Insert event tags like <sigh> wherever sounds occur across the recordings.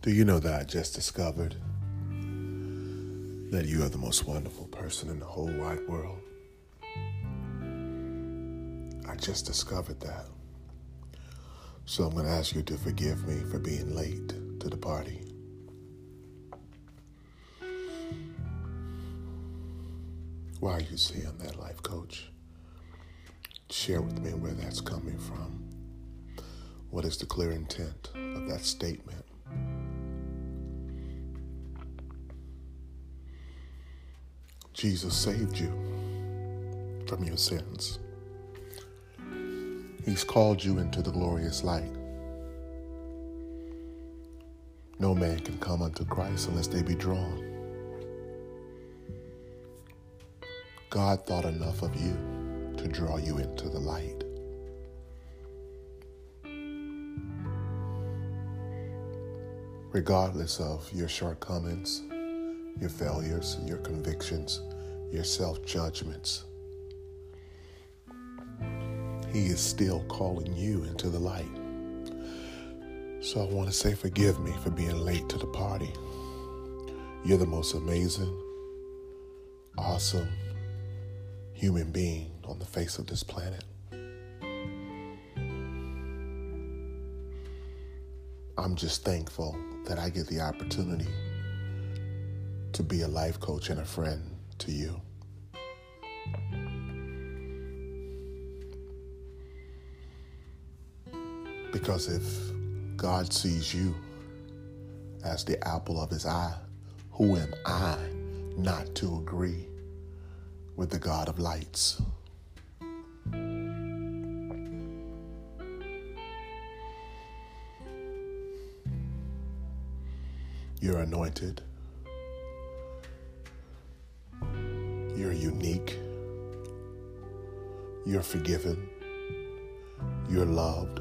Do you know that I just discovered that you are the most wonderful person in the whole wide world? I just discovered that. So I'm going to ask you to forgive me for being late to the party. Why are you saying that, life coach? Share with me where that's coming from. What is the clear intent of that statement? Jesus saved you from your sins. He's called you into the glorious light. No man can come unto Christ unless they be drawn. God thought enough of you to draw you into the light. Regardless of your shortcomings, your failures, your convictions, your self judgments, He is still calling you into the light. So I want to say, forgive me for being late to the party. You're the most amazing, awesome human being on the face of this planet. I'm just thankful that I get the opportunity to be a life coach and a friend to you. Because if God sees you as the apple of his eye, who am I not to agree with the God of lights? You're anointed. You're unique. You're forgiven. You're loved.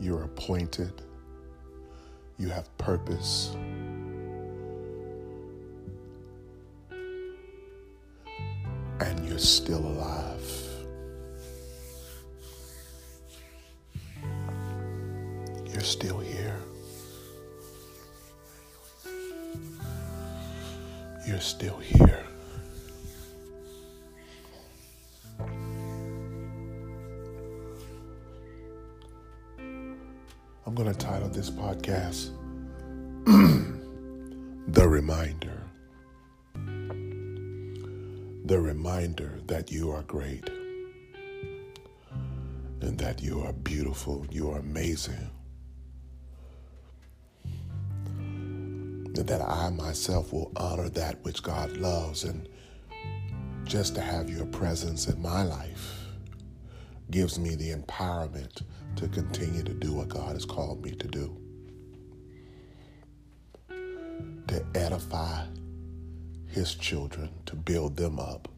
You're appointed. You have purpose. And you're still alive. You're still here. You're still here. I'm going to title this podcast <clears throat> The Reminder. The reminder that you are great and that you are beautiful, you are amazing. And that I myself will honor that which God loves and just to have your presence in my life gives me the empowerment to continue to do what God has called me to do. To edify His children, to build them up,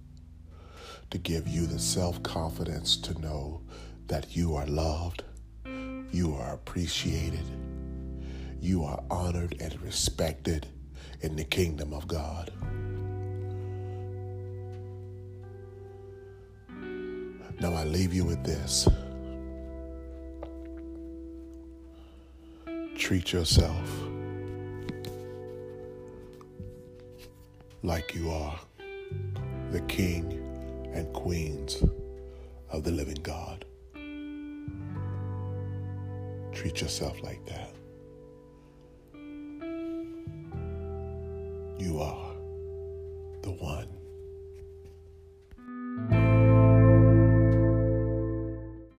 to give you the self confidence to know that you are loved, you are appreciated, you are honored and respected in the kingdom of God. Now I leave you with this. Treat yourself like you are the king and queens of the living God. Treat yourself like that. You are the one.